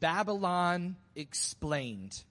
Babylon Explained.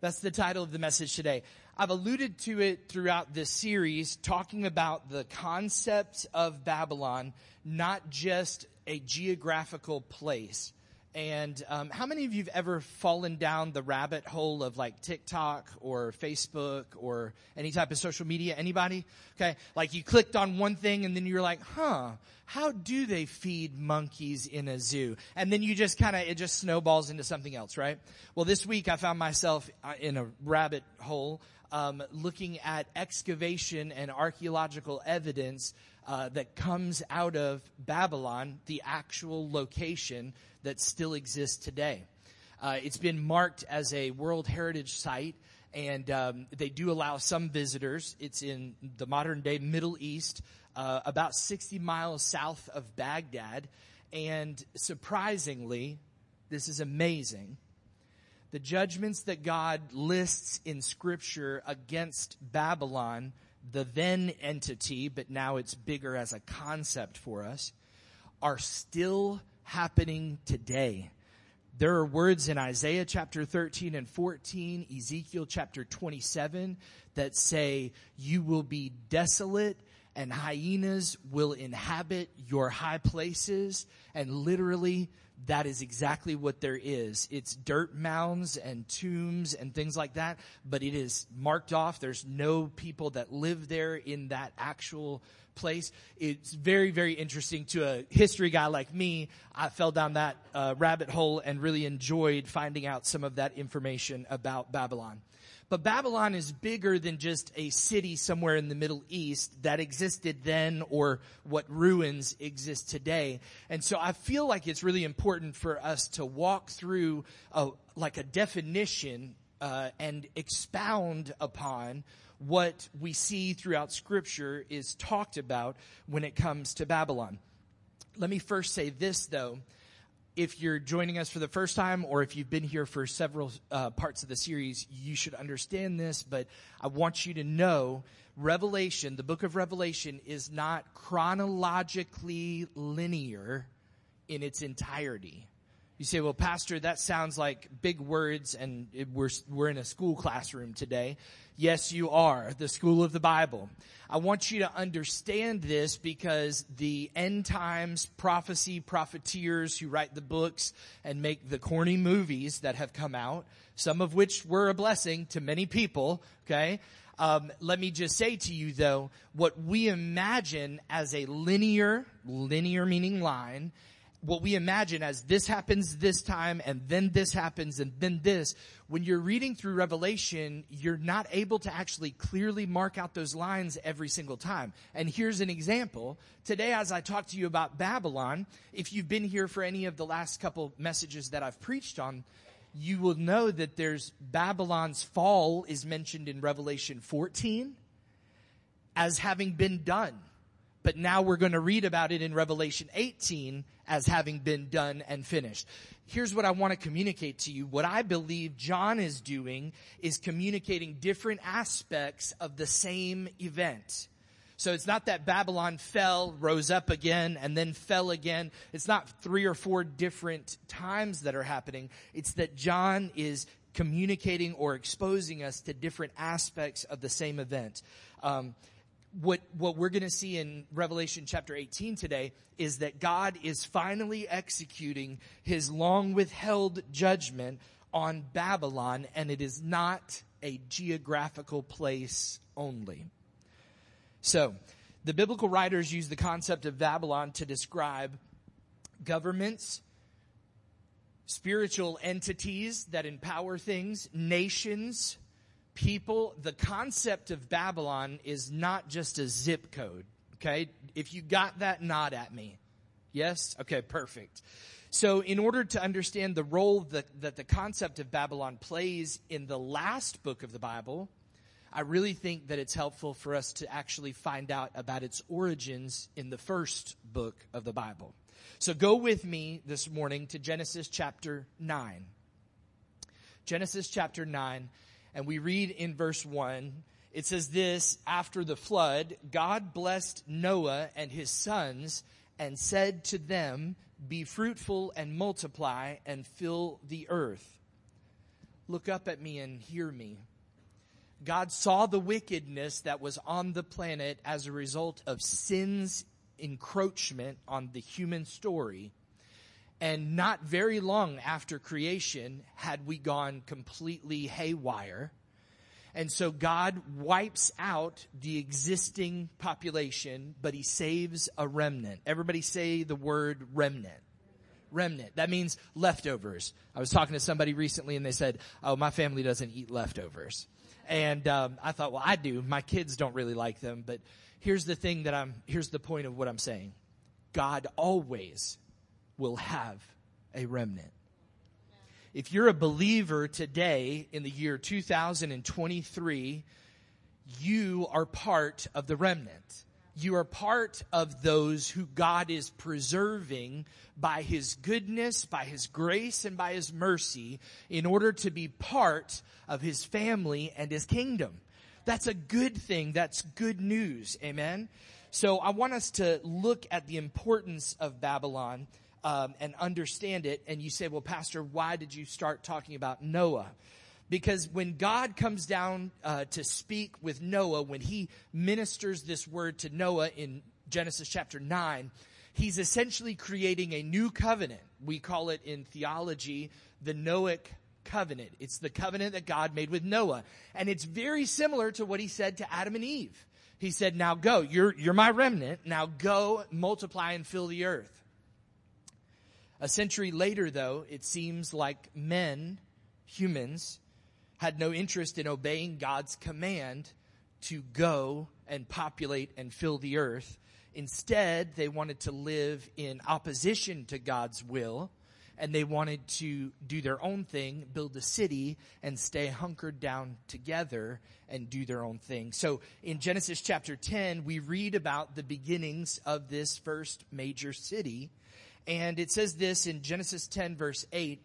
That's the title of the message today. I've alluded to it throughout this series, talking about the concept of Babylon, not just a geographical place. And um, how many of you have ever fallen down the rabbit hole of like TikTok or Facebook or any type of social media? Anybody? Okay, like you clicked on one thing and then you're like, huh, how do they feed monkeys in a zoo? And then you just kind of it just snowballs into something else, right? Well, this week I found myself uh, in a rabbit hole um, looking at excavation and archaeological evidence uh, that comes out of Babylon, the actual location that still exists today. Uh, it's been marked as a World Heritage Site, and um, they do allow some visitors. It's in the modern day Middle East, uh, about 60 miles south of Baghdad. And surprisingly, this is amazing. The judgments that God lists in Scripture against Babylon, the then entity, but now it's bigger as a concept for us, are still happening today. There are words in Isaiah chapter 13 and 14, Ezekiel chapter 27 that say, you will be desolate and hyenas will inhabit your high places. And literally, that is exactly what there is. It's dirt mounds and tombs and things like that, but it is marked off. There's no people that live there in that actual place. It's very, very interesting to a history guy like me. I fell down that uh, rabbit hole and really enjoyed finding out some of that information about Babylon. But Babylon is bigger than just a city somewhere in the Middle East that existed then or what ruins exist today. And so I feel like it's really important for us to walk through a, like a definition uh, and expound upon what we see throughout scripture is talked about when it comes to Babylon. Let me first say this though. If you're joining us for the first time or if you've been here for several uh, parts of the series, you should understand this, but I want you to know Revelation, the book of Revelation is not chronologically linear in its entirety. You say, well, pastor, that sounds like big words and it, we're, we're in a school classroom today. Yes, you are, the school of the Bible. I want you to understand this because the end times prophecy profiteers who write the books and make the corny movies that have come out, some of which were a blessing to many people, okay? Um, let me just say to you though, what we imagine as a linear, linear meaning line, what we imagine as this happens this time and then this happens and then this, when you're reading through Revelation, you're not able to actually clearly mark out those lines every single time. And here's an example. Today, as I talk to you about Babylon, if you've been here for any of the last couple messages that I've preached on, you will know that there's Babylon's fall is mentioned in Revelation 14 as having been done but now we're going to read about it in Revelation 18 as having been done and finished. Here's what I want to communicate to you. What I believe John is doing is communicating different aspects of the same event. So it's not that Babylon fell, rose up again, and then fell again. It's not three or four different times that are happening. It's that John is communicating or exposing us to different aspects of the same event. Um, what, what we're going to see in Revelation chapter 18 today is that God is finally executing his long withheld judgment on Babylon, and it is not a geographical place only. So, the biblical writers use the concept of Babylon to describe governments, spiritual entities that empower things, nations, people, the concept of Babylon is not just a zip code. Okay. If you got that, nod at me. Yes? Okay, perfect. So in order to understand the role that, that the concept of Babylon plays in the last book of the Bible, I really think that it's helpful for us to actually find out about its origins in the first book of the Bible. So go with me this morning to Genesis chapter 9. Genesis chapter 9 and we read in verse 1, it says this, after the flood, God blessed Noah and his sons and said to them, be fruitful and multiply and fill the earth. Look up at me and hear me. God saw the wickedness that was on the planet as a result of sin's encroachment on the human story. And not very long after creation had we gone completely haywire. And so God wipes out the existing population, but he saves a remnant. Everybody say the word remnant. Remnant. That means leftovers. I was talking to somebody recently and they said, oh, my family doesn't eat leftovers. And um, I thought, well, I do. My kids don't really like them, but here's the thing that I'm. Here's the point of what I'm saying. God always will have a remnant. If you're a believer today in the year 2023, you are part of the remnant. You are part of those who God is preserving by His goodness, by His grace, and by His mercy in order to be part of His family and His kingdom. That's a good thing. That's good news. Amen. So I want us to look at the importance of Babylon um, and understand it. And you say, well, Pastor, why did you start talking about Noah? Because when God comes down uh, to speak with Noah, when he ministers this word to Noah in Genesis chapter 9, he's essentially creating a new covenant. We call it in theology the Noahic covenant. It's the covenant that God made with Noah. And it's very similar to what he said to Adam and Eve. He said, now go, you're, you're my remnant. Now go multiply and fill the earth. A century later, though, it seems like men, humans, had no interest in obeying God's command to go and populate and fill the earth. Instead, they wanted to live in opposition to God's will and they wanted to do their own thing, build a city, and stay hunkered down together and do their own thing. So in Genesis chapter 10, we read about the beginnings of this first major city. And it says this in Genesis 10 verse 8,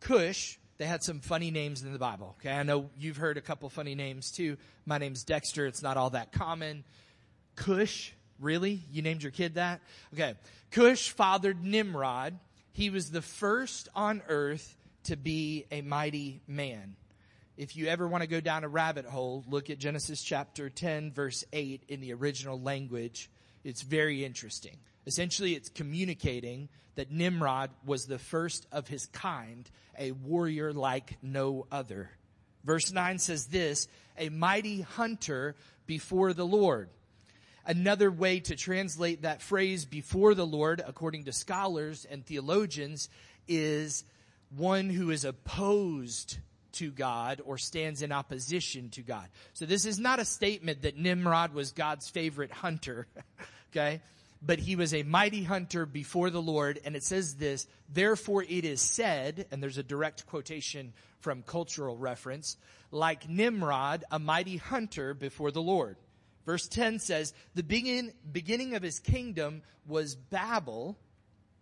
Cush, they had some funny names in the Bible. Okay. I know you've heard a couple funny names too. My name's Dexter. It's not all that common. Cush, really? You named your kid that? Okay. Cush fathered Nimrod. He was the first on earth to be a mighty man. If you ever want to go down a rabbit hole, look at Genesis chapter 10 verse 8 in the original language. It's very interesting. Essentially, it's communicating that Nimrod was the first of his kind, a warrior like no other. Verse 9 says this, a mighty hunter before the Lord. Another way to translate that phrase before the Lord, according to scholars and theologians, is one who is opposed to God or stands in opposition to God. So this is not a statement that Nimrod was God's favorite hunter. okay but he was a mighty hunter before the Lord. And it says this, therefore it is said, and there's a direct quotation from cultural reference, like Nimrod, a mighty hunter before the Lord. Verse 10 says, the begin, beginning of his kingdom was Babel.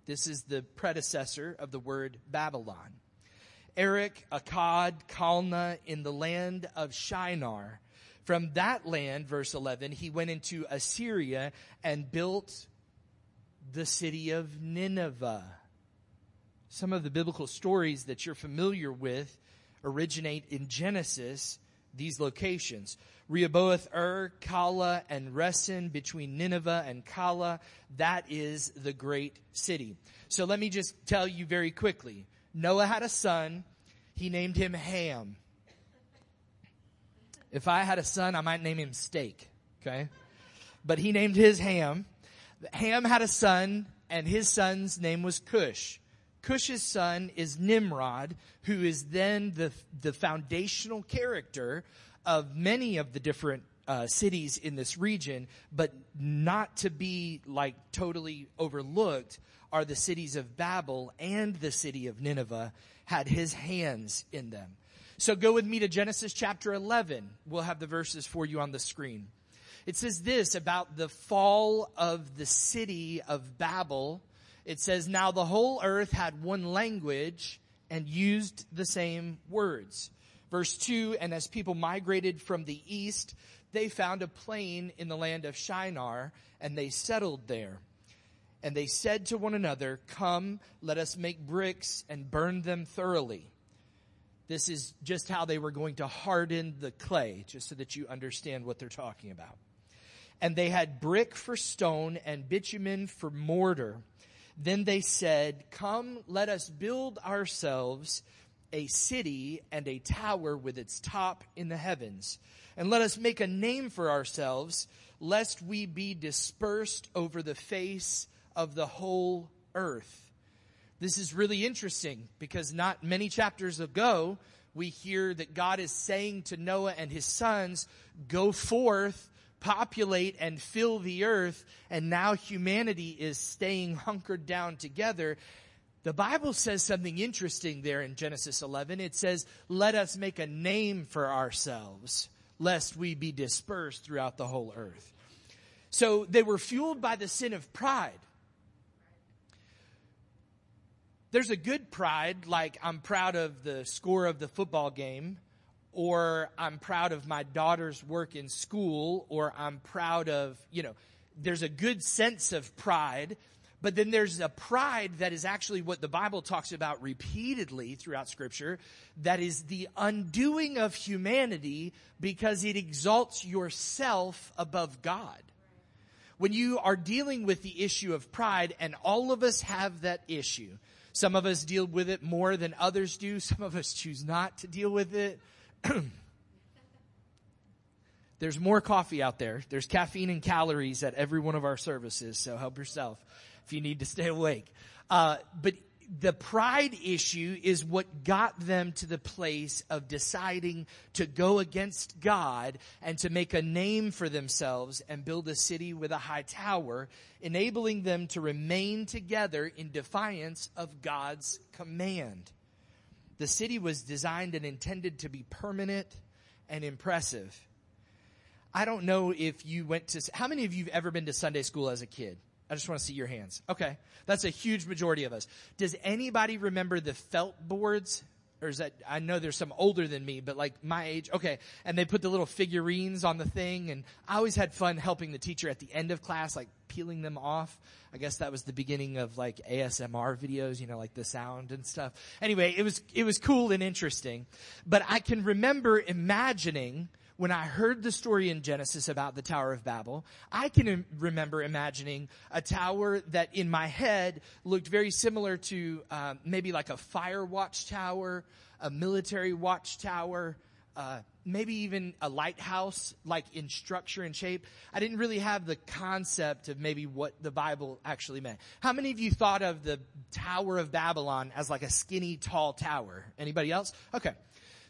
This is the predecessor of the word Babylon. Erech, Akkad, Calneh in the land of Shinar. From that land, verse 11, he went into Assyria and built the city of Nineveh. Some of the biblical stories that you're familiar with originate in Genesis, these locations. Rehoboth, Ur, Calah, and Resen between Nineveh and Calah. That is the great city. So let me just tell you very quickly. Noah had a son. He named him Ham. If I had a son, I might name him Steak. Okay. But he named his Ham. Ham had a son and his son's name was Cush. Cush's son is Nimrod, who is then the, the foundational character of many of the different uh, cities in this region, but not to be like totally overlooked are the cities of Babel and the city of Nineveh had his hands in them. So go with me to Genesis chapter 11. We'll have the verses for you on the screen. It says this about the fall of the city of Babel. It says, now the whole earth had one language and used the same words. Verse 2, and as people migrated from the east, they found a plain in the land of Shinar and they settled there. And they said to one another, Come, let us make bricks and burn them thoroughly. This is just how they were going to harden the clay, just so that you understand what they're talking about. And they had brick for stone and bitumen for mortar. Then they said, Come, let us build ourselves a city and a tower with its top in the heavens. And let us make a name for ourselves, lest we be dispersed over the face of the whole earth. This is really interesting because not many chapters ago, we hear that God is saying to Noah and his sons, go forth, populate and fill the earth. And now humanity is staying hunkered down together. The Bible says something interesting there in Genesis 11. It says, let us make a name for ourselves, lest we be dispersed throughout the whole earth. So they were fueled by the sin of pride. There's a good pride, like I'm proud of the score of the football game, or I'm proud of my daughter's work in school, or I'm proud of, you know, there's a good sense of pride, but then there's a pride that is actually what the Bible talks about repeatedly throughout scripture, that is the undoing of humanity because it exalts yourself above God. When you are dealing with the issue of pride, and all of us have that issue, some of us deal with it more than others do. Some of us choose not to deal with it. There's more coffee out there. There's caffeine and calories at every one of our services, so help yourself if you need to stay awake. Uh, but the pride issue is what got them to the place of deciding to go against God and to make a name for themselves and build a city with a high tower, enabling them to remain together in defiance of God's command. The city was designed and intended to be permanent and impressive. I don't know if you went to, how many of you have ever been to Sunday school as a kid? I just want to see your hands. Okay. That's a huge majority of us. Does anybody remember the felt boards? Or is that, I know there's some older than me, but like my age. Okay. And they put the little figurines on the thing. And I always had fun helping the teacher at the end of class, like peeling them off. I guess that was the beginning of like ASMR videos, you know, like the sound and stuff. Anyway, it was, it was cool and interesting. But I can remember imagining when I heard the story in Genesis about the Tower of Babel, I can remember imagining a tower that in my head looked very similar to uh, maybe like a fire watchtower, a military watchtower, uh, maybe even a lighthouse, like in structure and shape. I didn't really have the concept of maybe what the Bible actually meant. How many of you thought of the Tower of Babylon as like a skinny, tall tower? Anybody else? Okay.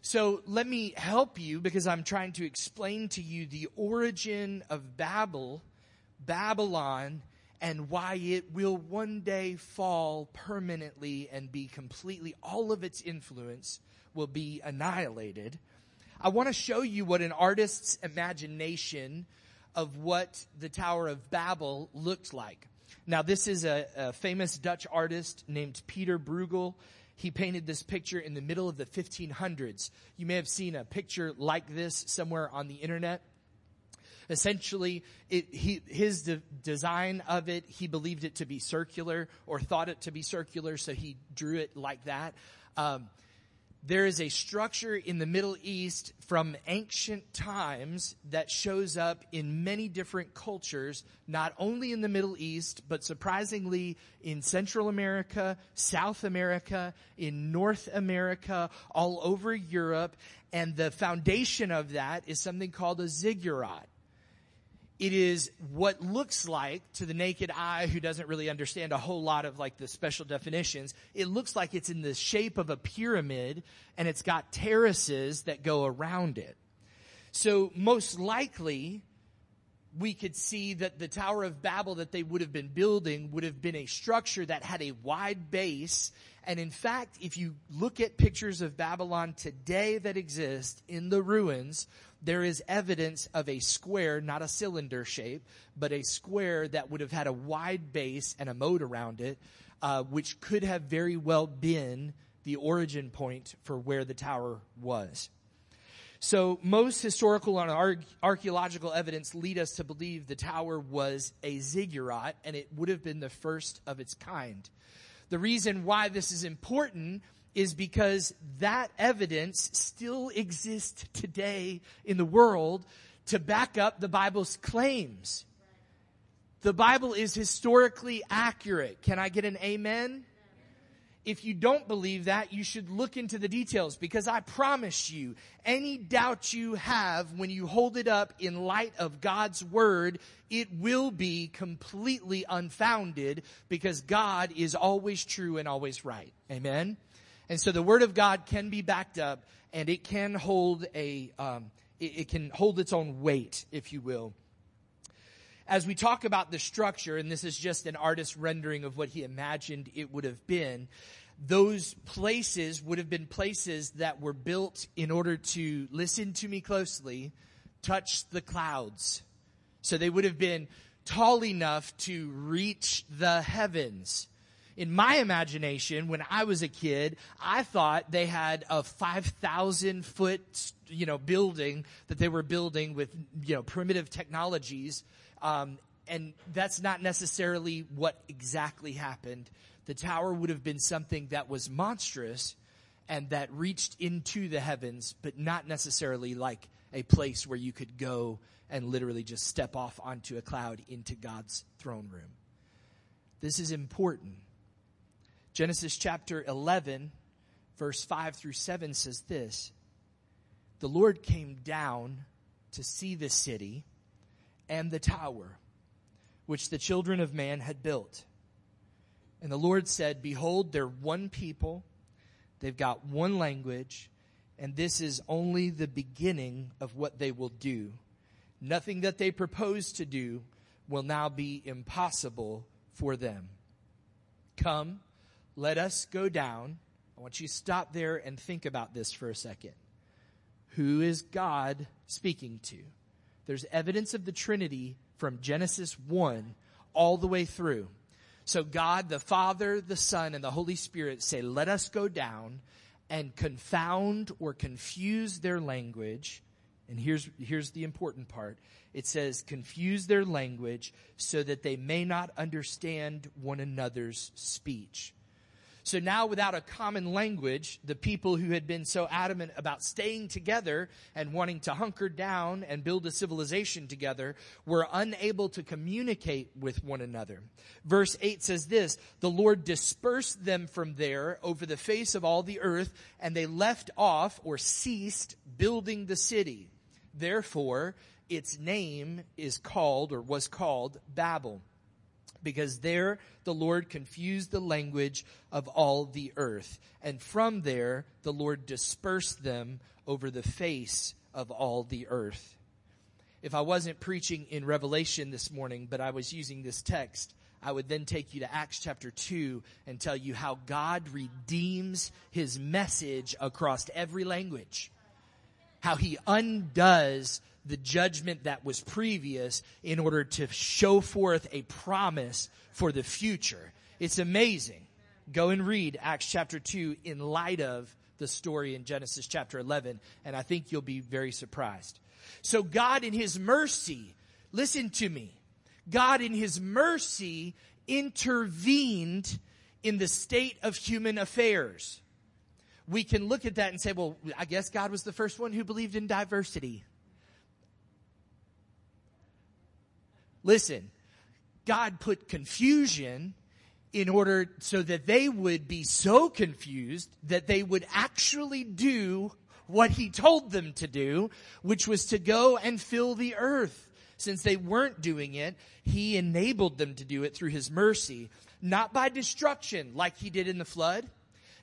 So let me help you because I'm trying to explain to you the origin of Babel, Babylon, and why it will one day fall permanently and be completely, all of its influence will be annihilated. I want to show you what an artist's imagination of what the Tower of Babel looked like. Now, this is a, a famous Dutch artist named Peter Bruegel he painted this picture in the middle of the 1500s. You may have seen a picture like this somewhere on the internet. Essentially, it, he, his de- design of it, he believed it to be circular or thought it to be circular, so he drew it like that. Um, there is a structure in the Middle East from ancient times that shows up in many different cultures, not only in the Middle East, but surprisingly in Central America, South America, in North America, all over Europe. And the foundation of that is something called a ziggurat it is what looks like to the naked eye who doesn't really understand a whole lot of like the special definitions. It looks like it's in the shape of a pyramid and it's got terraces that go around it. So most likely we could see that the Tower of Babel that they would have been building would have been a structure that had a wide base. And in fact, if you look at pictures of Babylon today that exist in the ruins, there is evidence of a square, not a cylinder shape, but a square that would have had a wide base and a moat around it, uh, which could have very well been the origin point for where the tower was. So most historical and archaeological evidence lead us to believe the tower was a ziggurat and it would have been the first of its kind. The reason why this is important is because that evidence still exists today in the world to back up the Bible's claims. The Bible is historically accurate. Can I get an amen? If you don't believe that, you should look into the details because I promise you, any doubt you have when you hold it up in light of God's word, it will be completely unfounded because God is always true and always right. Amen? And so the word of God can be backed up and it can hold a, um, it, it can hold its own weight, if you will as we talk about the structure, and this is just an artist's rendering of what he imagined it would have been, those places would have been places that were built in order to listen to me closely, touch the clouds. So they would have been tall enough to reach the heavens. In my imagination, when I was a kid, I thought they had a 5,000 foot, you know, building that they were building with, you know, primitive technologies um, and that's not necessarily what exactly happened. The tower would have been something that was monstrous and that reached into the heavens, but not necessarily like a place where you could go and literally just step off onto a cloud into God's throne room. This is important. Genesis chapter 11, verse 5 through 7 says this The Lord came down to see the city and the tower which the children of man had built. And the Lord said, Behold, they're one people, they've got one language, and this is only the beginning of what they will do. Nothing that they propose to do will now be impossible for them. Come, let us go down. I want you to stop there and think about this for a second. Who is God speaking to? there's evidence of the Trinity from Genesis 1 all the way through. So God, the Father, the Son, and the Holy Spirit say, let us go down and confound or confuse their language. And here's, here's the important part. It says, confuse their language so that they may not understand one another's speech. So now without a common language, the people who had been so adamant about staying together and wanting to hunker down and build a civilization together were unable to communicate with one another. Verse 8 says this, the Lord dispersed them from there over the face of all the earth and they left off or ceased building the city. Therefore, its name is called or was called Babel because there the Lord confused the language of all the earth. And from there the Lord dispersed them over the face of all the earth. If I wasn't preaching in Revelation this morning, but I was using this text, I would then take you to Acts chapter 2 and tell you how God redeems his message across every language. How he undoes the judgment that was previous in order to show forth a promise for the future. It's amazing. Go and read Acts chapter 2 in light of the story in Genesis chapter 11, and I think you'll be very surprised. So God in His mercy, listen to me, God in His mercy intervened in the state of human affairs. We can look at that and say, well, I guess God was the first one who believed in diversity. Listen, God put confusion in order so that they would be so confused that they would actually do what he told them to do, which was to go and fill the earth. Since they weren't doing it, he enabled them to do it through his mercy, not by destruction like he did in the flood,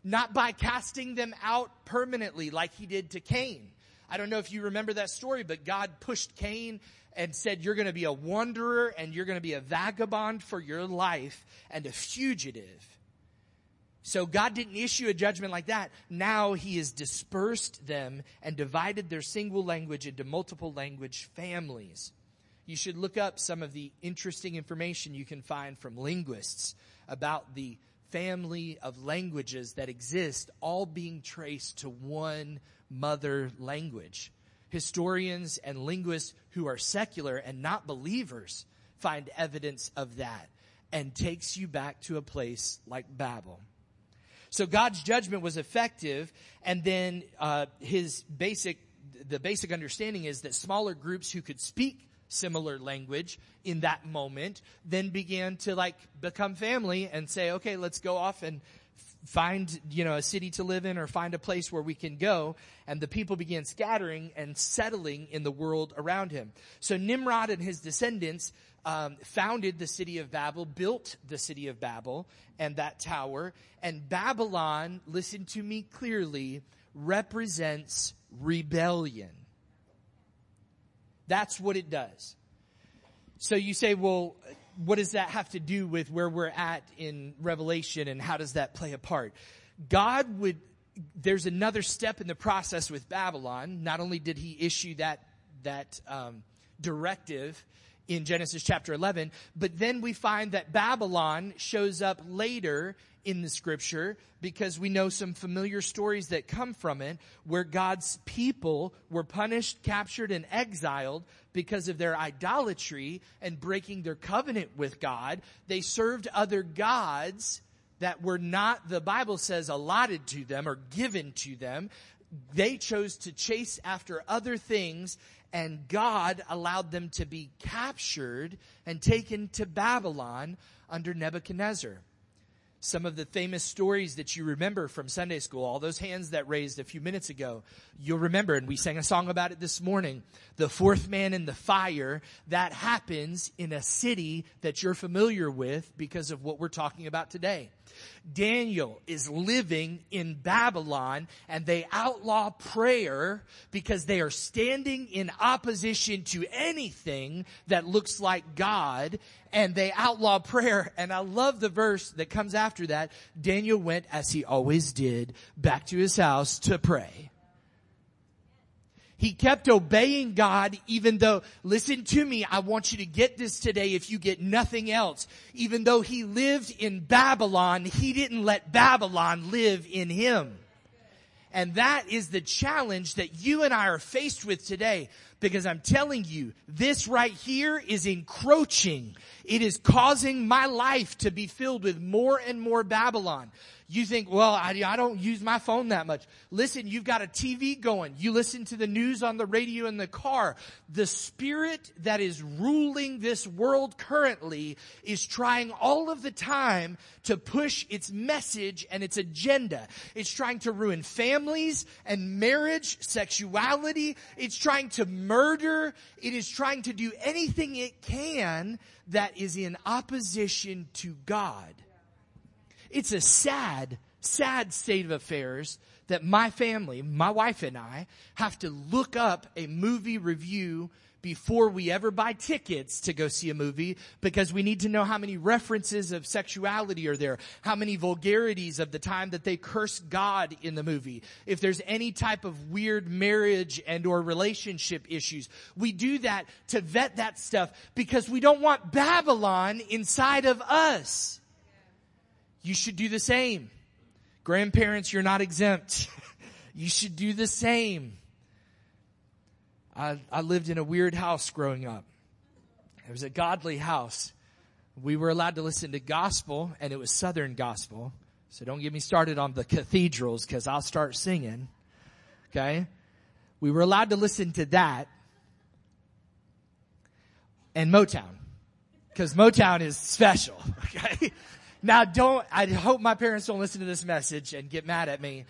not by casting them out permanently like he did to Cain. I don't know if you remember that story, but God pushed Cain and said, You're going to be a wanderer and you're going to be a vagabond for your life and a fugitive. So God didn't issue a judgment like that. Now he has dispersed them and divided their single language into multiple language families. You should look up some of the interesting information you can find from linguists about the family of languages that exist, all being traced to one mother language. historians and linguists who are secular and not believers find evidence of that and takes you back to a place like Babel. So God's judgment was effective, and then uh, his basic, the basic understanding is that smaller groups who could speak similar language in that moment then began to like become family and say, okay, let's go off and find, you know, a city to live in or find a place where we can go. And the people began scattering and settling in the world around him. So Nimrod and his descendants um, founded the city of Babel, built the city of Babel and that tower. And Babylon, listen to me clearly, represents rebellion. That's what it does. So you say, well, what does that have to do with where we're at in Revelation and how does that play a part? God would, there's another step in the process with Babylon. Not only did he issue that, that, um, directive in Genesis chapter 11. But then we find that Babylon shows up later in the scripture because we know some familiar stories that come from it where God's people were punished, captured, and exiled because of their idolatry and breaking their covenant with God. They served other gods that were not, the Bible says, allotted to them or given to them. They chose to chase after other things and God allowed them to be captured and taken to Babylon under Nebuchadnezzar. Some of the famous stories that you remember from Sunday school, all those hands that raised a few minutes ago, you'll remember, and we sang a song about it this morning. The fourth man in the fire, that happens in a city that you're familiar with because of what we're talking about today. Daniel is living in Babylon and they outlaw prayer because they are standing in opposition to anything that looks like God and they outlaw prayer. And I love the verse that comes after that. Daniel went as he always did back to his house to pray. He kept obeying God even though, listen to me, I want you to get this today if you get nothing else. Even though he lived in Babylon, he didn't let Babylon live in him. And that is the challenge that you and I are faced with today because I'm telling you, this right here is encroaching. It is causing my life to be filled with more and more Babylon. You think, well, I, I don't use my phone that much. Listen, you've got a TV going. You listen to the news on the radio in the car. The spirit that is ruling this world currently is trying all of the time to push its message and its agenda. It's trying to ruin families and marriage, sexuality. It's trying to murder. It is trying to do anything it can that is in opposition to God. It's a sad, sad state of affairs that my family, my wife and I, have to look up a movie review before we ever buy tickets to go see a movie because we need to know how many references of sexuality are there, how many vulgarities of the time that they curse God in the movie, if there's any type of weird marriage and or relationship issues. We do that to vet that stuff because we don't want Babylon inside of us. You should do the same. Grandparents, you're not exempt. you should do the same. I, I lived in a weird house growing up. It was a godly house. We were allowed to listen to gospel and it was southern gospel. So don't get me started on the cathedrals because I'll start singing. Okay. We were allowed to listen to that and Motown because Motown is special. Okay. Now don't, I hope my parents don't listen to this message and get mad at me.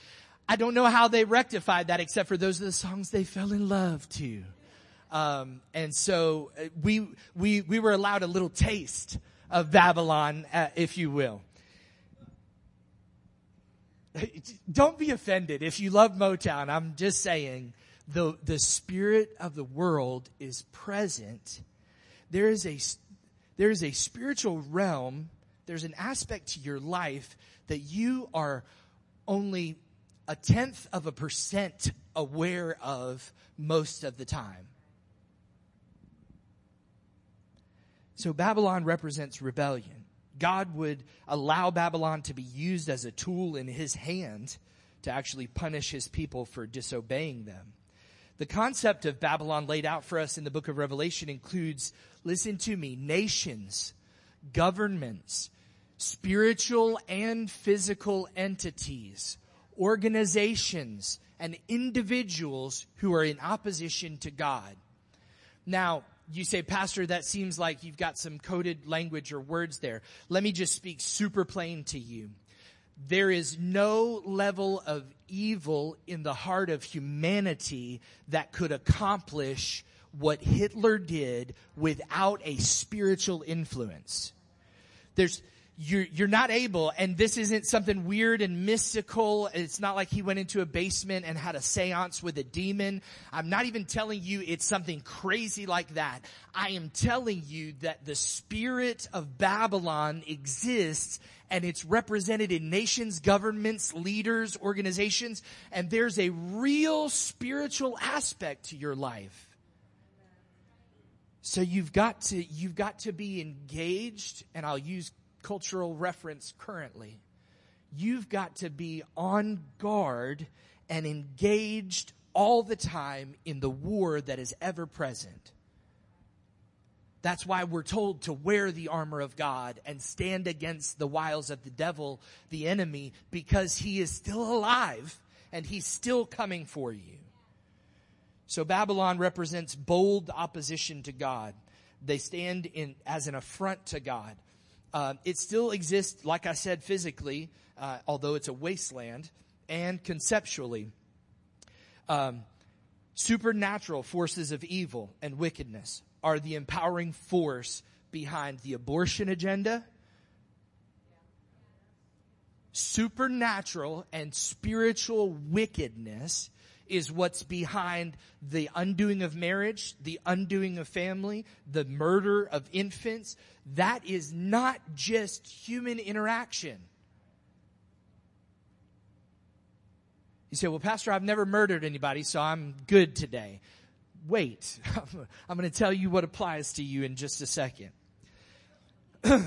I don't know how they rectified that except for those are the songs they fell in love to. Um, and so uh, we, we, we were allowed a little taste of Babylon, uh, if you will. Don't be offended if you love Motown. I'm just saying the, the spirit of the world is present. There is a, there is a spiritual realm there's an aspect to your life that you are only a tenth of a percent aware of most of the time. So Babylon represents rebellion. God would allow Babylon to be used as a tool in his hand to actually punish his people for disobeying them. The concept of Babylon laid out for us in the book of Revelation includes, listen to me, nations, governments, spiritual and physical entities, organizations, and individuals who are in opposition to God. Now, you say, Pastor, that seems like you've got some coded language or words there. Let me just speak super plain to you. There is no level of evil in the heart of humanity that could accomplish what Hitler did without a spiritual influence. There's, you're, you're not able, and this isn't something weird and mystical. It's not like he went into a basement and had a seance with a demon. I'm not even telling you it's something crazy like that. I am telling you that the spirit of Babylon exists and it's represented in nations, governments, leaders, organizations, and there's a real spiritual aspect to your life. So you've got to, you've got to be engaged, and I'll use cultural reference currently. You've got to be on guard and engaged all the time in the war that is ever present. That's why we're told to wear the armor of God and stand against the wiles of the devil, the enemy, because he is still alive and he's still coming for you. So Babylon represents bold opposition to God. They stand in as an affront to God. Uh, it still exists, like I said, physically, uh, although it's a wasteland, and conceptually. Um, supernatural forces of evil and wickedness are the empowering force behind the abortion agenda. Supernatural and spiritual wickedness is what's behind the undoing of marriage, the undoing of family, the murder of infants. That is not just human interaction. You say, well, Pastor, I've never murdered anybody, so I'm good today. Wait, I'm going to tell you what applies to you in just a second.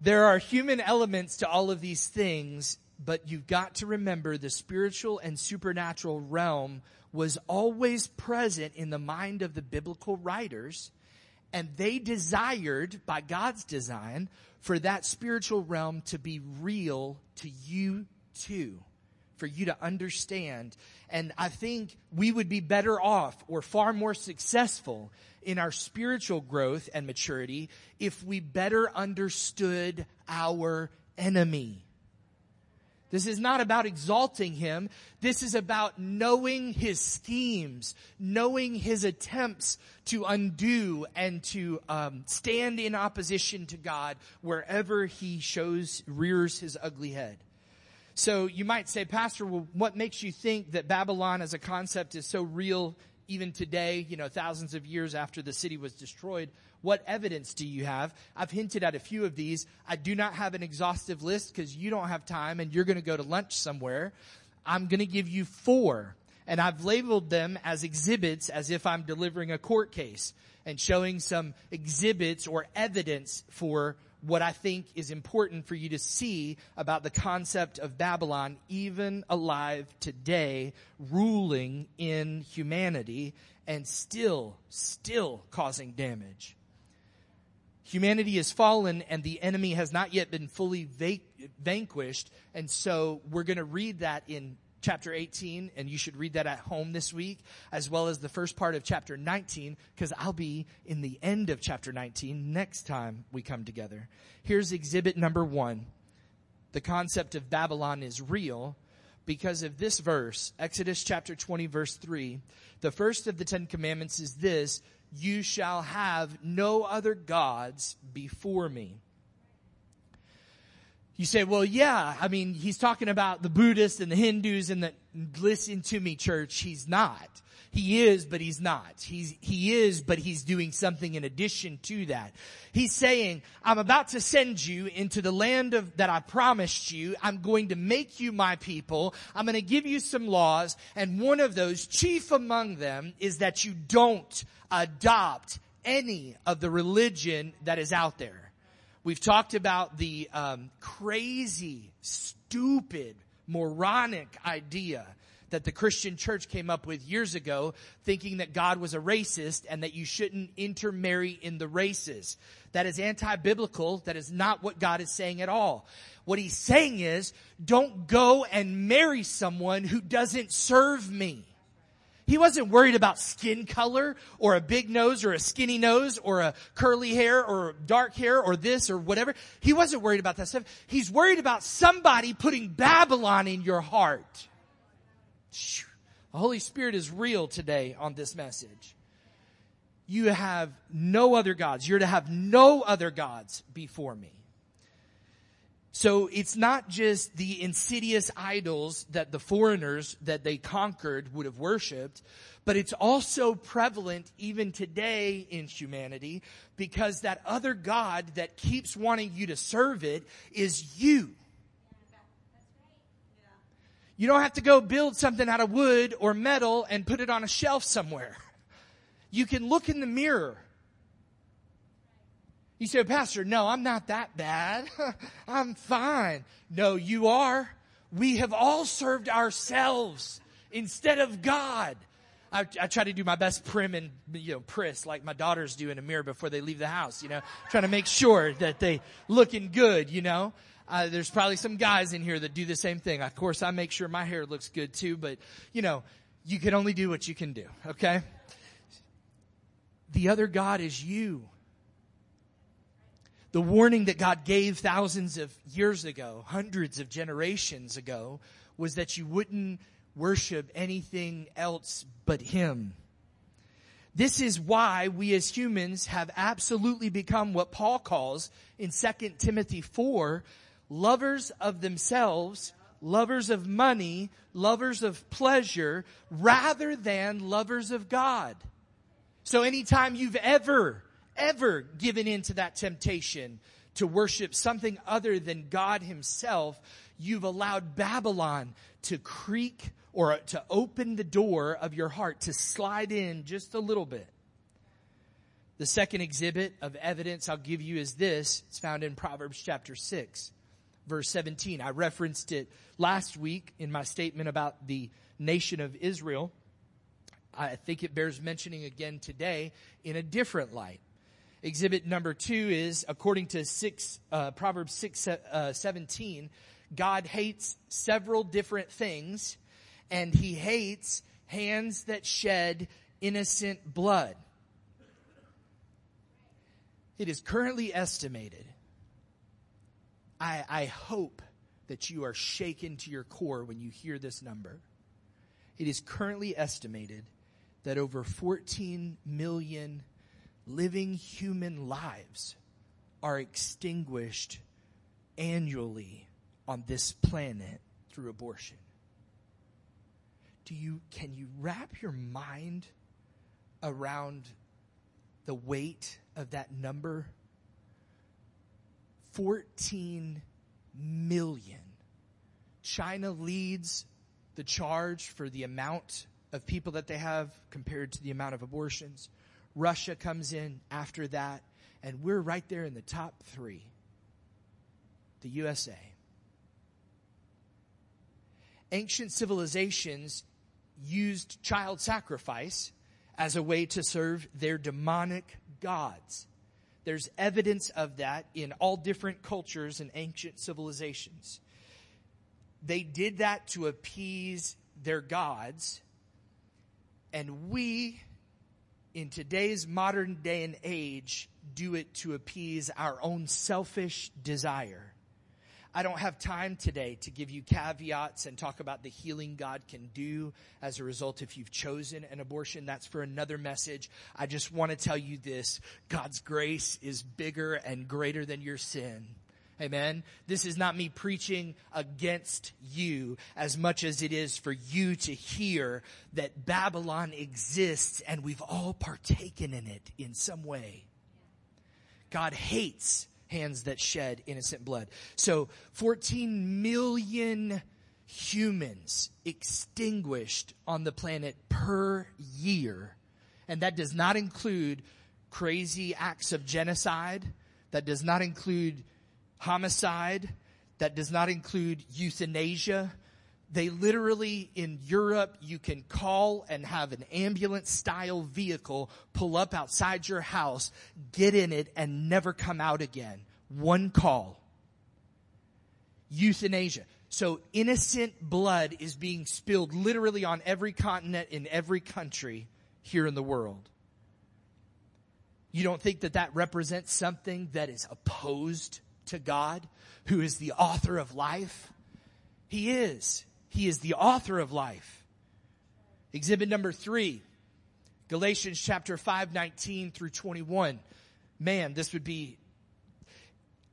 there are human elements to all of these things but you've got to remember the spiritual and supernatural realm was always present in the mind of the biblical writers, and they desired, by God's design, for that spiritual realm to be real to you too, for you to understand. And I think we would be better off or far more successful in our spiritual growth and maturity if we better understood our enemy. This is not about exalting him. This is about knowing his schemes, knowing his attempts to undo and to um, stand in opposition to God wherever he shows, rears his ugly head. So you might say, Pastor, well, what makes you think that Babylon as a concept is so real even today, you know, thousands of years after the city was destroyed? What evidence do you have? I've hinted at a few of these. I do not have an exhaustive list because you don't have time and you're going to go to lunch somewhere. I'm going to give you four and I've labeled them as exhibits as if I'm delivering a court case and showing some exhibits or evidence for what I think is important for you to see about the concept of Babylon, even alive today, ruling in humanity and still, still causing damage. Humanity is fallen and the enemy has not yet been fully va- vanquished. And so we're going to read that in chapter 18 and you should read that at home this week as well as the first part of chapter 19 because I'll be in the end of chapter 19 next time we come together. Here's exhibit number one. The concept of Babylon is real because of this verse, Exodus chapter 20 verse 3. The first of the Ten Commandments is this, you shall have no other gods before me. You say, well, yeah, I mean, he's talking about the Buddhists and the Hindus and the, listen to me, church, he's not. He is, but he's not. He's, he is, but he's doing something in addition to that. He's saying, I'm about to send you into the land of, that I promised you. I'm going to make you my people. I'm going to give you some laws. And one of those, chief among them, is that you don't adopt any of the religion that is out there. We've talked about the um, crazy, stupid, moronic idea that the Christian church came up with years ago, thinking that God was a racist and that you shouldn't intermarry in the races. That is anti-biblical. That is not what God is saying at all. What he's saying is, don't go and marry someone who doesn't serve me. He wasn't worried about skin color or a big nose or a skinny nose or a curly hair or dark hair or this or whatever. He wasn't worried about that stuff. He's worried about somebody putting Babylon in your heart. The Holy Spirit is real today on this message. You have no other gods. You're to have no other gods before me. So it's not just the insidious idols that the foreigners that they conquered would have worshiped, but it's also prevalent even today in humanity because that other God that keeps wanting you to serve it is you. You don't have to go build something out of wood or metal and put it on a shelf somewhere. You can look in the mirror you say, Pastor, no, I'm not that bad. I'm fine. No, you are. We have all served ourselves instead of God. I, I, try to do my best prim and you know priss like my daughters do in a mirror before they leave the house. You know, trying to make sure that they looking good. You know, uh, there's probably some guys in here that do the same thing. Of course, I make sure my hair looks good too. But you know, you can only do what you can do. Okay. The other God is you. The warning that God gave thousands of years ago, hundreds of generations ago, was that you wouldn't worship anything else but Him. This is why we as humans have absolutely become what Paul calls in 2 Timothy 4, lovers of themselves, lovers of money, lovers of pleasure, rather than lovers of God. So anytime you've ever ever given in to that temptation to worship something other than God himself, you've allowed Babylon to creak or to open the door of your heart to slide in just a little bit. The second exhibit of evidence I'll give you is this. It's found in Proverbs chapter 6, verse 17. I referenced it last week in my statement about the nation of Israel. I think it bears mentioning again today in a different light. Exhibit number two is, according to six, uh, Proverbs 6, uh, 17, God hates several different things and he hates hands that shed innocent blood. It is currently estimated. I, I hope that you are shaken to your core when you hear this number. It is currently estimated that over 14 million living human lives are extinguished annually on this planet through abortion. Do you, can you wrap your mind around the weight of that number? 14 million. China leads the charge for the amount of people that they have compared to the amount of abortions. Russia comes in after that, and we're right there in the top three. The USA. Ancient civilizations used child sacrifice as a way to serve their demonic gods. There's evidence of that in all different cultures and ancient civilizations. They did that to appease their gods, and we in today's modern day and age do it to appease our own selfish desire. I don't have time today to give you caveats and talk about the healing God can do as a result if you've chosen an abortion. That's for another message. I just want to tell you this. God's grace is bigger and greater than your sin. Amen. This is not me preaching against you as much as it is for you to hear that Babylon exists and we've all partaken in it in some way. God hates hands that shed innocent blood. So 14 million humans extinguished on the planet per year. And that does not include crazy acts of genocide. That does not include homicide. That does not include euthanasia. They literally, in Europe, you can call and have an ambulance style vehicle pull up outside your house, get in it, and never come out again. One call. Euthanasia. So innocent blood is being spilled literally on every continent in every country here in the world. You don't think that that represents something that is opposed to God, who is the author of life? He is. He is the author of life. Exhibit number three, Galatians chapter 5, 19 through 21. Man, this would be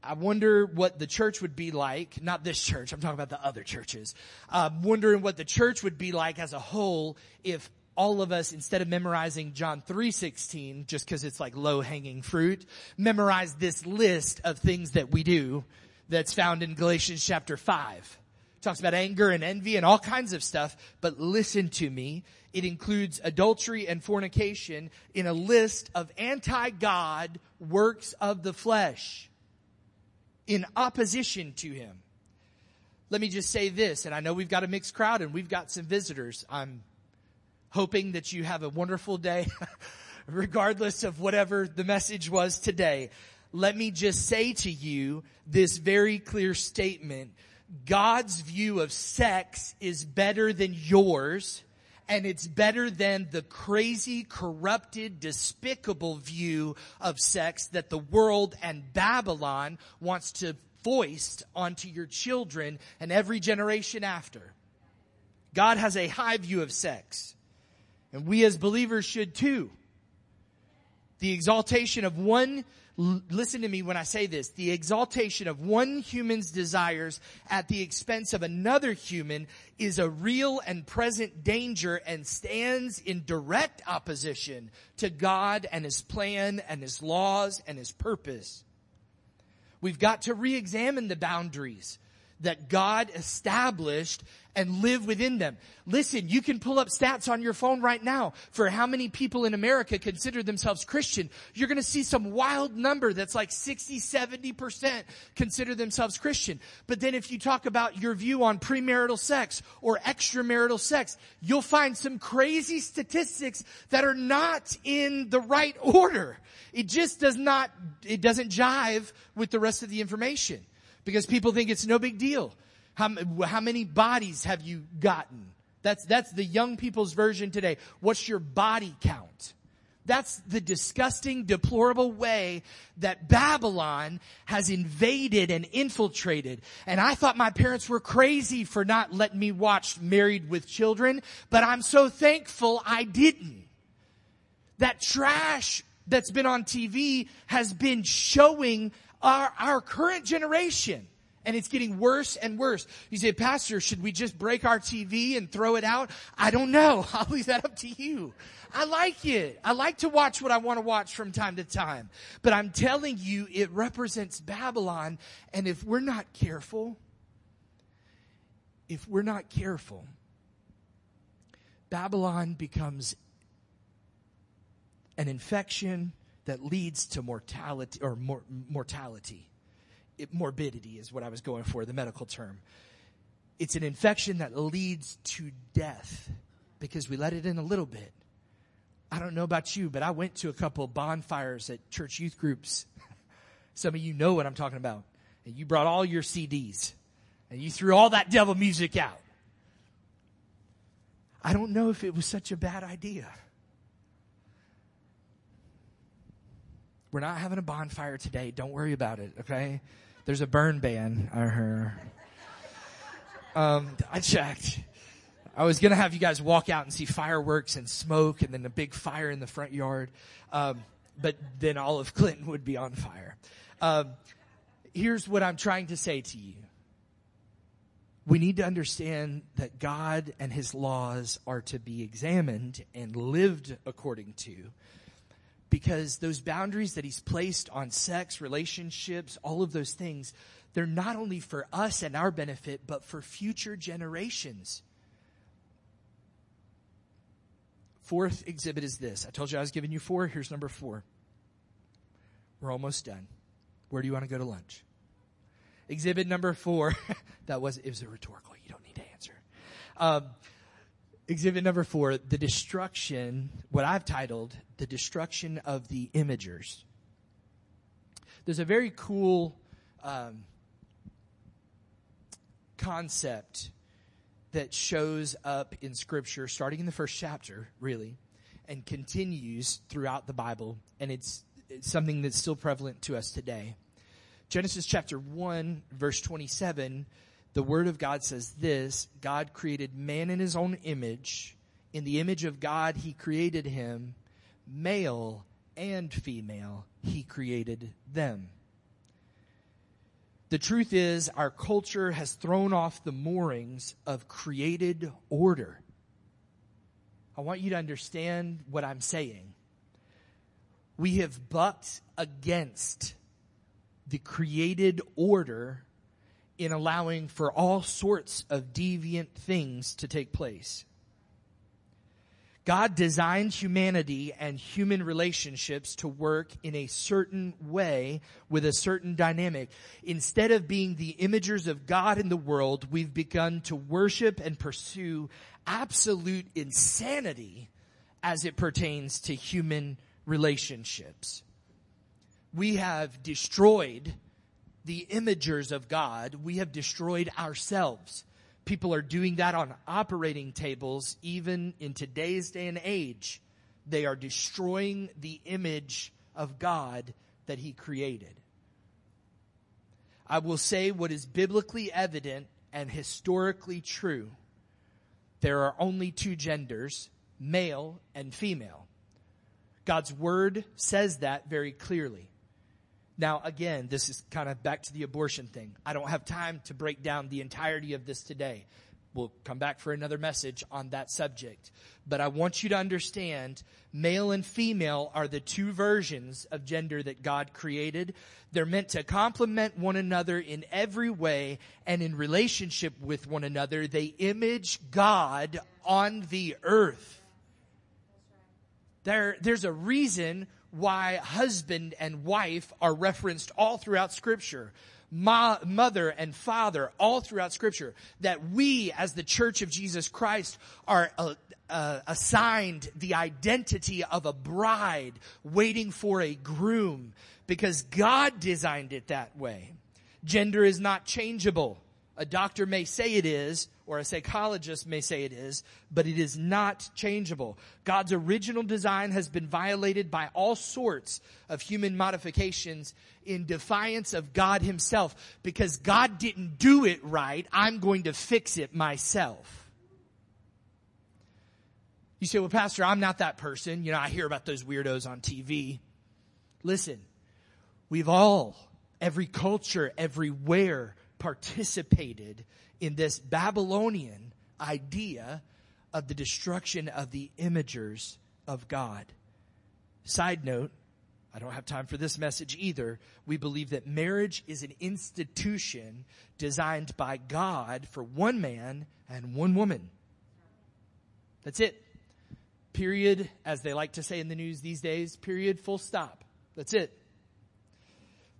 I wonder what the church would be like, not this church, I'm talking about the other churches. I'm wondering what the church would be like as a whole if all of us, instead of memorizing John 3.16, just cause it's like low hanging fruit, memorize this list of things that we do that's found in Galatians chapter 5. Talks about anger and envy and all kinds of stuff, but listen to me. It includes adultery and fornication in a list of anti-God works of the flesh in opposition to him. Let me just say this, and I know we've got a mixed crowd and we've got some visitors. I'm hoping that you have a wonderful day, regardless of whatever the message was today. Let me just say to you this very clear statement. God's view of sex is better than yours and it's better than the crazy, corrupted, despicable view of sex that the world and Babylon wants to foist onto your children and every generation after. God has a high view of sex. And we as believers should too. The exaltation of one listen to me when I say this, the exaltation of one human's desires at the expense of another human is a real and present danger and stands in direct opposition to God and His plan and His laws and His purpose. We've got to re-examine the boundaries that God established and live within them. Listen, you can pull up stats on your phone right now for how many people in America consider themselves Christian. You're going to see some wild number that's like 60, 70% consider themselves Christian. But then if you talk about your view on premarital sex or extramarital sex, you'll find some crazy statistics that are not in the right order. It just does not, it doesn't jive with the rest of the information because people think it's no big deal. How, how many bodies have you gotten? That's, that's the young people's version today. What's your body count? That's the disgusting, deplorable way that Babylon has invaded and infiltrated. And I thought my parents were crazy for not letting me watch Married with Children, but I'm so thankful I didn't. That trash that's been on TV has been showing our, our current generation. And it's getting worse and worse. You say, Pastor, should we just break our TV and throw it out? I don't know. I'll leave that up to you. I like it. I like to watch what I want to watch from time to time. But I'm telling you, it represents Babylon. And if we're not careful, if we're not careful, Babylon becomes an infection that leads to mortality or mor- mortality. It, morbidity is what I was going for, the medical term. It's an infection that leads to death because we let it in a little bit. I don't know about you, but I went to a couple bonfires at church youth groups. Some of you know what I'm talking about. And you brought all your CDs and you threw all that devil music out. I don't know if it was such a bad idea. We're not having a bonfire today. Don't worry about it, okay? There's a burn ban. Heard. Um, I checked. I was gonna have you guys walk out and see fireworks and smoke and then a big fire in the front yard. Um, but then all of Clinton would be on fire. Um, here's what I'm trying to say to you. We need to understand that God and His laws are to be examined and lived according to because those boundaries that he's placed on sex, relationships, all of those things, they're not only for us and our benefit, but for future generations. Fourth exhibit is this. I told you I was giving you four. Here's number four. We're almost done. Where do you want to go to lunch? Exhibit number four. that was, it was a rhetorical. You don't need to answer. Um, exhibit number four, the destruction, what I've titled, the destruction of the imagers. There's a very cool um, concept that shows up in Scripture, starting in the first chapter, really, and continues throughout the Bible, and it's, it's something that's still prevalent to us today. Genesis chapter 1, verse 27, the Word of God says this God created man in his own image. In the image of God, he created him. Male and female, he created them. The truth is, our culture has thrown off the moorings of created order. I want you to understand what I'm saying. We have bucked against the created order in allowing for all sorts of deviant things to take place. God designed humanity and human relationships to work in a certain way with a certain dynamic. Instead of being the imagers of God in the world, we've begun to worship and pursue absolute insanity as it pertains to human relationships. We have destroyed the imagers of God. We have destroyed ourselves. People are doing that on operating tables, even in today's day and age. They are destroying the image of God that He created. I will say what is biblically evident and historically true. There are only two genders, male and female. God's word says that very clearly. Now, again, this is kind of back to the abortion thing. I don't have time to break down the entirety of this today. We'll come back for another message on that subject. But I want you to understand male and female are the two versions of gender that God created. They're meant to complement one another in every way and in relationship with one another. They image God on the earth. There, there's a reason why husband and wife are referenced all throughout scripture. Ma, mother and father all throughout scripture. That we as the church of jesus christ are uh, uh, assigned the identity of a bride waiting for a groom. Because god designed it that way. Gender is not changeable. A doctor may say it is, or a psychologist may say it is, but it is not changeable. God's original design has been violated by all sorts of human modifications in defiance of God himself. Because God didn't do it right, I'm going to fix it myself. You say, well, pastor, I'm not that person. You know, I hear about those weirdos on TV. Listen, we've all, every culture, everywhere, participated in this Babylonian idea of the destruction of the imagers of God. Side note, I don't have time for this message either. We believe that marriage is an institution designed by God for one man and one woman. That's it. Period, as they like to say in the news these days, period, full stop. That's it.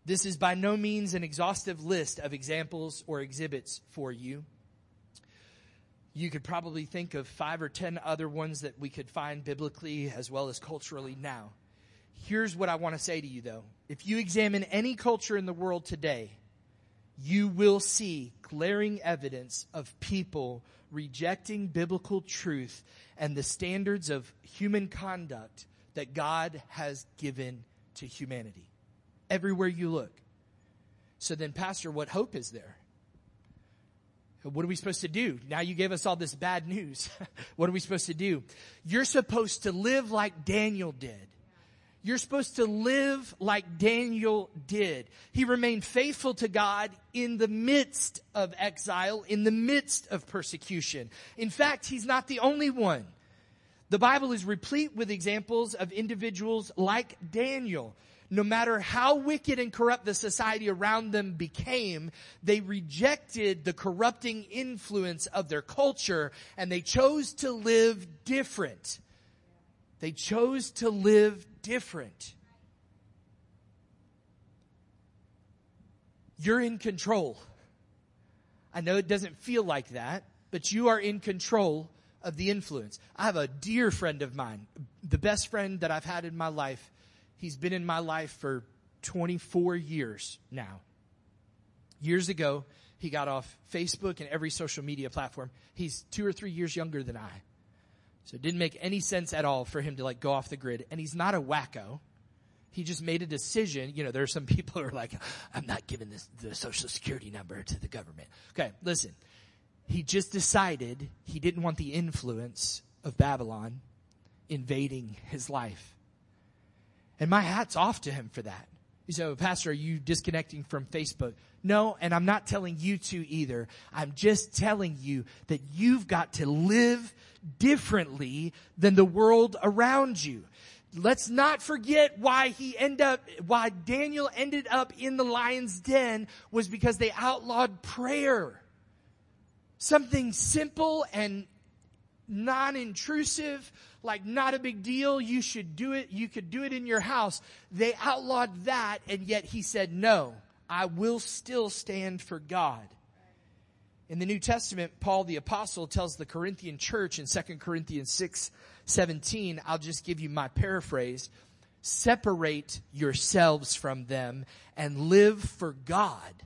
This is by no means an exhaustive list of examples or exhibits for you. You could probably think of five or ten other ones that we could find biblically as well as culturally now. Here's what I want to say to you though. If you examine any culture in the world today, you will see glaring evidence of people rejecting biblical truth and the standards of human conduct that God has given to humanity everywhere you look. So then, Pastor, what hope is there? What are we supposed to do? Now you gave us all this bad news. what are we supposed to do? You're supposed to live like Daniel did. You're supposed to live like Daniel did. He remained faithful to God in the midst of exile, in the midst of persecution. In fact, he's not the only one. The Bible is replete with examples of individuals like Daniel no matter how wicked and corrupt the society around them became, they rejected the corrupting influence of their culture and they chose to live different. They chose to live different. You're in control. I know it doesn't feel like that. but you are in control of the influence. I have a dear friend of mine, the best friend that I've had in my life. He's been in my life for 24 years now. Years ago, he got off Facebook and every social media platform. He's two or three years younger than I. So it didn't make any sense at all for him to like go off the grid. And he's not a wacko. He just made a decision. You know, there are some people who are like, I'm not giving this, the social security number to the government. Okay, listen. He just decided he didn't want the influence of Babylon invading his life. And my hat's off to him for that. You say, oh, Pastor, are you disconnecting from Facebook? No, and I'm not telling you to either. I'm just telling you that you've got to live differently than the world around you. Let's not forget why he ended up, why Daniel ended up in the lion's den was because they outlawed prayer. Something simple and non-intrusive, like not a big deal. You should do it. You could do it in your house. They outlawed that and yet he said, no, I will still stand for God. In the New Testament, Paul the apostle tells the Corinthian church in 2 Corinthians 6, 17, I'll just give you my paraphrase. Separate yourselves from them and live for God.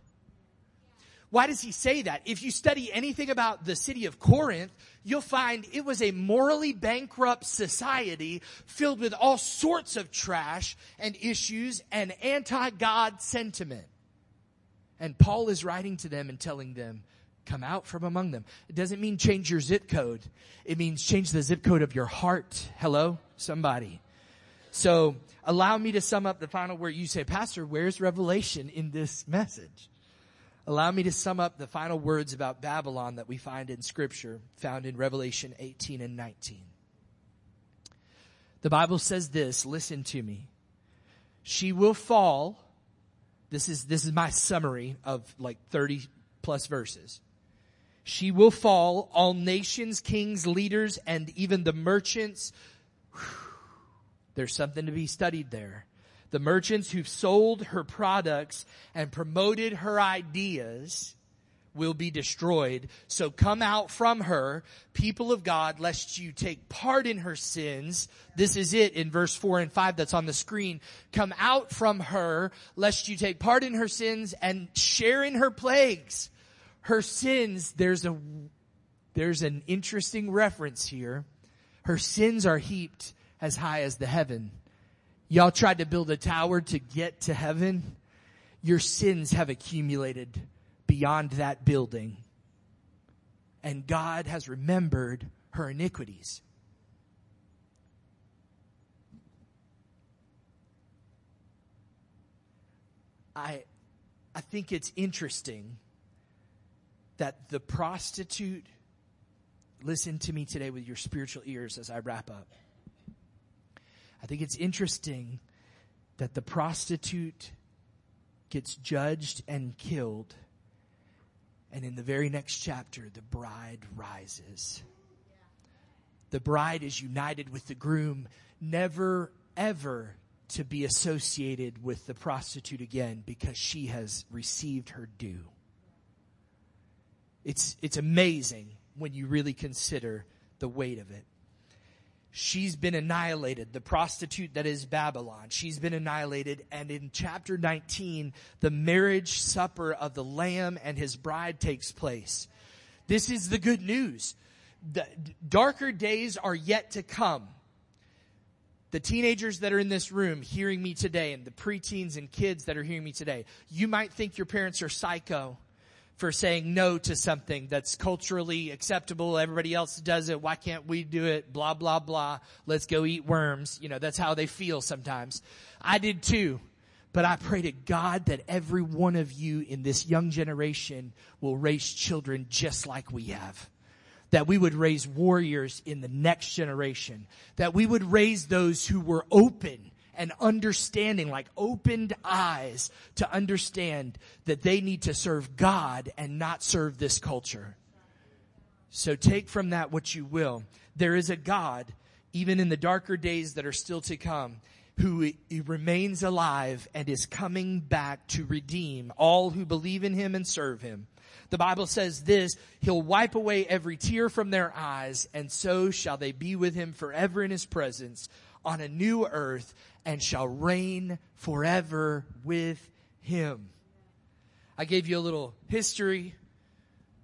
Why does he say that? If you study anything about the city of Corinth, you'll find it was a morally bankrupt society filled with all sorts of trash and issues and anti-God sentiment. And Paul is writing to them and telling them, come out from among them. It doesn't mean change your zip code. It means change the zip code of your heart. Hello? Somebody. So allow me to sum up the final word. You say, Pastor, where's revelation in this message? Allow me to sum up the final words about Babylon that we find in scripture found in Revelation 18 and 19. The Bible says this, listen to me. She will fall this is, this is my summary of like 30 plus verses. She will fall, all nations, kings, leaders, and even the merchants. There's something to be studied there. The merchants who've sold her products and promoted her ideas will be destroyed. So come out from her, people of God, lest you take part in her sins. This is it in verse four and five that's on the screen. Come out from her, lest you take part in her sins and share in her plagues. Her sins, there's a, there's an interesting reference here. Her sins are heaped as high as the heaven. Y'all tried to build a tower to get to heaven. Your sins have accumulated beyond that building. And God has remembered her iniquities. I, I think it's interesting that the prostitute, listen to me today with your spiritual ears as I wrap up. I think it's interesting that the prostitute gets judged and killed and in the very next chapter, the bride rises. The bride is united with the groom, never ever to be associated with the prostitute again because she has received her due. It's, it's amazing when you really consider the weight of it she's been annihilated. The prostitute that is Babylon, she's been annihilated. And in chapter 19, the marriage supper of the Lamb and his bride takes place. This is the good news. The darker days are yet to come. The teenagers that are in this room hearing me today and the preteens and kids that are hearing me today, you might think your parents are psycho for saying no to something that's culturally acceptable. Everybody else does it. Why can't we do it? Blah, blah, blah. Let's go eat worms. You know, that's how they feel sometimes. I did too. But I pray to God that every one of you in this young generation will raise children just like we have. That we would raise warriors in the next generation. That we would raise those who were open and understanding, like opened eyes to understand that they need to serve God and not serve this culture. So take from that what you will. There is a God, even in the darker days that are still to come, who remains alive and is coming back to redeem all who believe in him and serve him. The Bible says this, He'll wipe away every tear from their eyes, and so shall they be with Him forever in His presence on a new earth and shall reign forever with Him. I gave you a little history,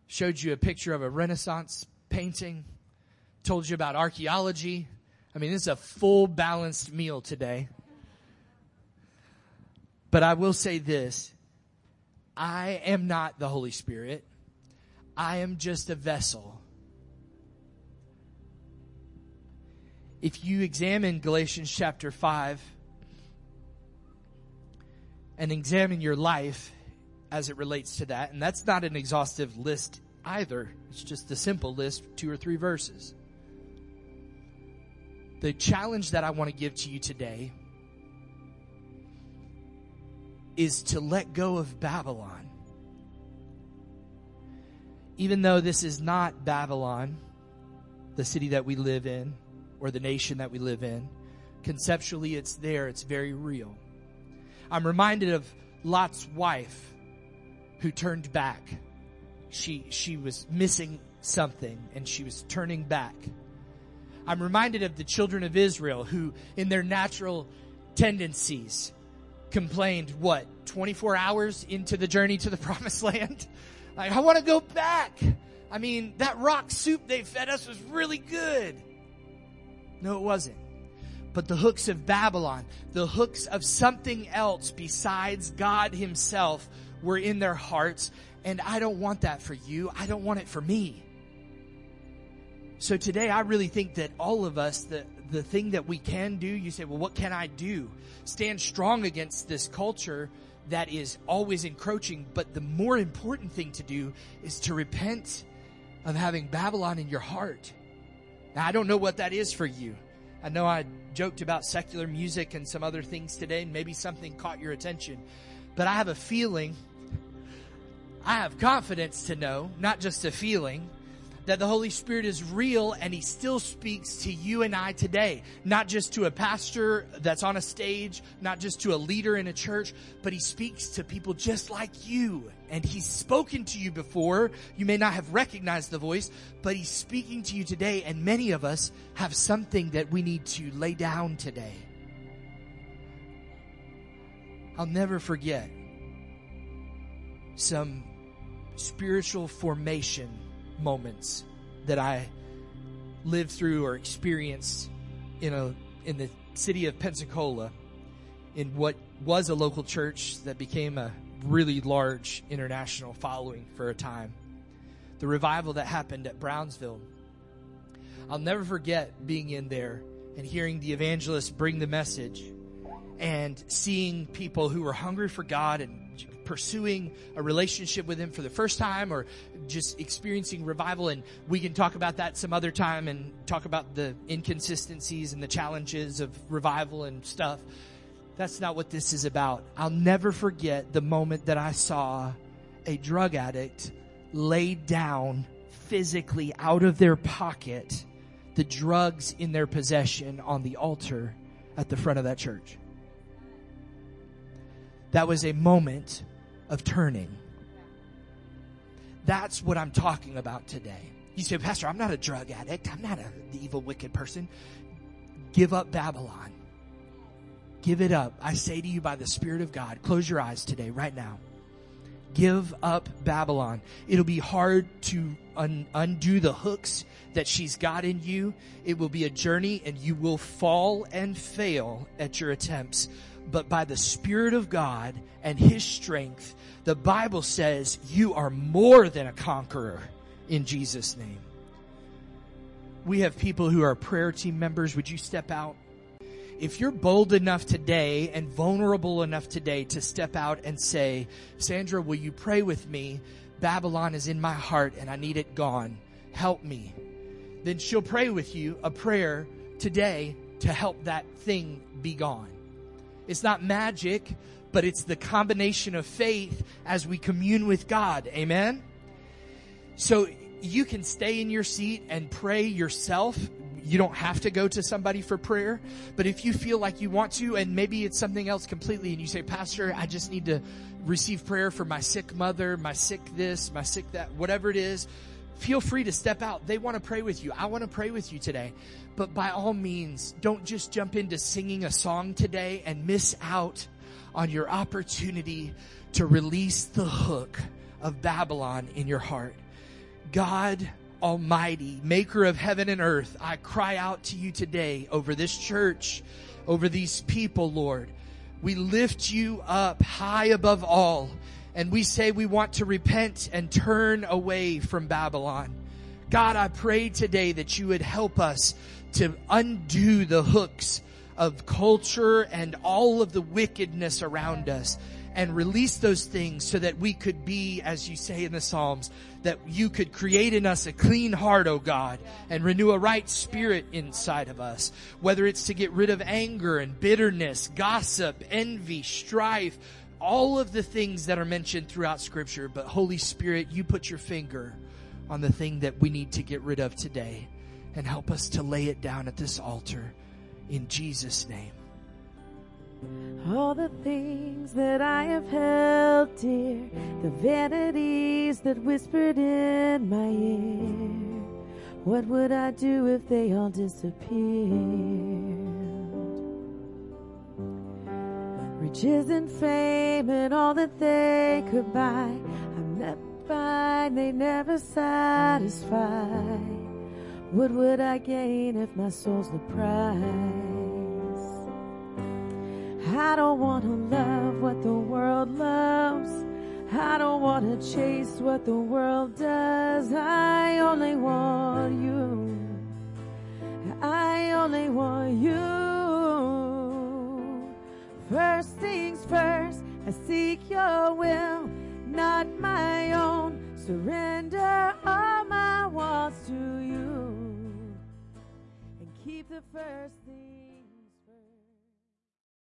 showed you a picture of a Renaissance painting, told you about archaeology. I mean, this is a full balanced meal today. But I will say this. I am not the Holy Spirit. I am just a vessel. If you examine Galatians chapter 5 and examine your life as it relates to that, and that's not an exhaustive list either, it's just a simple list, two or three verses. The challenge that I want to give to you today is to let go of Babylon. Even though this is not Babylon, the city that we live in, or the nation that we live in, conceptually it's there, it's very real. I'm reminded of Lot's wife who turned back. She, she was missing something and she was turning back. I'm reminded of the children of Israel who, in their natural tendencies, complained, what, 24 hours into the journey to the promised land? Like, I want to go back. I mean, that rock soup they fed us was really good. No, it wasn't. But the hooks of Babylon, the hooks of something else besides God himself were in their hearts. And I don't want that for you. I don't want it for me. So today I really think that all of us, the, the thing that we can do, you say, well, what can I do? Stand strong against this culture that is always encroaching. But the more important thing to do is to repent of having Babylon in your heart. Now, I don't know what that is for you. I know I joked about secular music and some other things today, and maybe something caught your attention. But I have a feeling, I have confidence to know, not just a feeling, that the Holy Spirit is real and He still speaks to you and I today. Not just to a pastor that's on a stage, not just to a leader in a church, but He speaks to people just like you. And He's spoken to you before. You may not have recognized the voice, but He's speaking to you today. And many of us have something that we need to lay down today. I'll never forget some spiritual formation moments that I lived through or experienced in a in the city of Pensacola in what was a local church that became a really large international following for a time. The revival that happened at Brownsville. I'll never forget being in there and hearing the evangelist bring the message and seeing people who were hungry for God and pursuing a relationship with Him for the first time or just experiencing revival. And we can talk about that some other time and talk about the inconsistencies and the challenges of revival and stuff. That's not what this is about. I'll never forget the moment that I saw a drug addict laid down physically out of their pocket the drugs in their possession on the altar at the front of that church. That was a moment of turning. That's what I'm talking about today. You say, Pastor, I'm not a drug addict. I'm not a evil, wicked person. Give up Babylon. Give it up. I say to you by the Spirit of God, close your eyes today, right now. Give up Babylon. It'll be hard to un- undo the hooks that she's got in you. It will be a journey and you will fall and fail at your attempts. But by the Spirit of God and His strength, the Bible says you are more than a conqueror in Jesus' name. We have people who are prayer team members. Would you step out? If you're bold enough today and vulnerable enough today to step out and say, Sandra, will you pray with me? Babylon is in my heart and I need it gone. Help me. Then she'll pray with you a prayer today to help that thing be gone. It's not magic, but it's the combination of faith as we commune with God. Amen? So you can stay in your seat and pray yourself. you don't have to go to somebody for prayer, but if you feel like you want to, and maybe it's something else completely, and you say, Pastor, I just need to receive prayer for my sick mother, my sick this, my sick that, whatever it is, feel free to step out. They want to pray with you. I want to pray with you today. But by all means, don't just jump into singing a song today and miss out on your opportunity to release the hook of Babylon in your heart. God Almighty, maker of heaven and earth, I cry out to you today over this church, over these people, Lord. We lift you up high above all, and we say we want to repent and turn away from Babylon. God, I pray today that you would help us to undo the hooks of culture and all of the wickedness around us and release those things so that we could be, as you say in the Psalms, that you could create in us a clean heart, O God, and renew a right spirit inside of us. Whether it's to get rid of anger and bitterness, gossip, envy, strife, all of the things that are mentioned throughout scripture, but Holy Spirit, you put your finger on the thing that we need to get rid of today and help us to lay it down at this altar in Jesus' name. All the things that I have held dear, the vanities that whispered in my ear. What would I do if they all disappeared? Riches and fame and all that they could buy, I'm not fine, they never satisfy. What would I gain if my soul's the prize? I don't want to love what the world loves. I don't want to chase what the world does. I only want you. I only want you. First things first, I seek your will, not my own. Surrender all my wants to you and keep the first.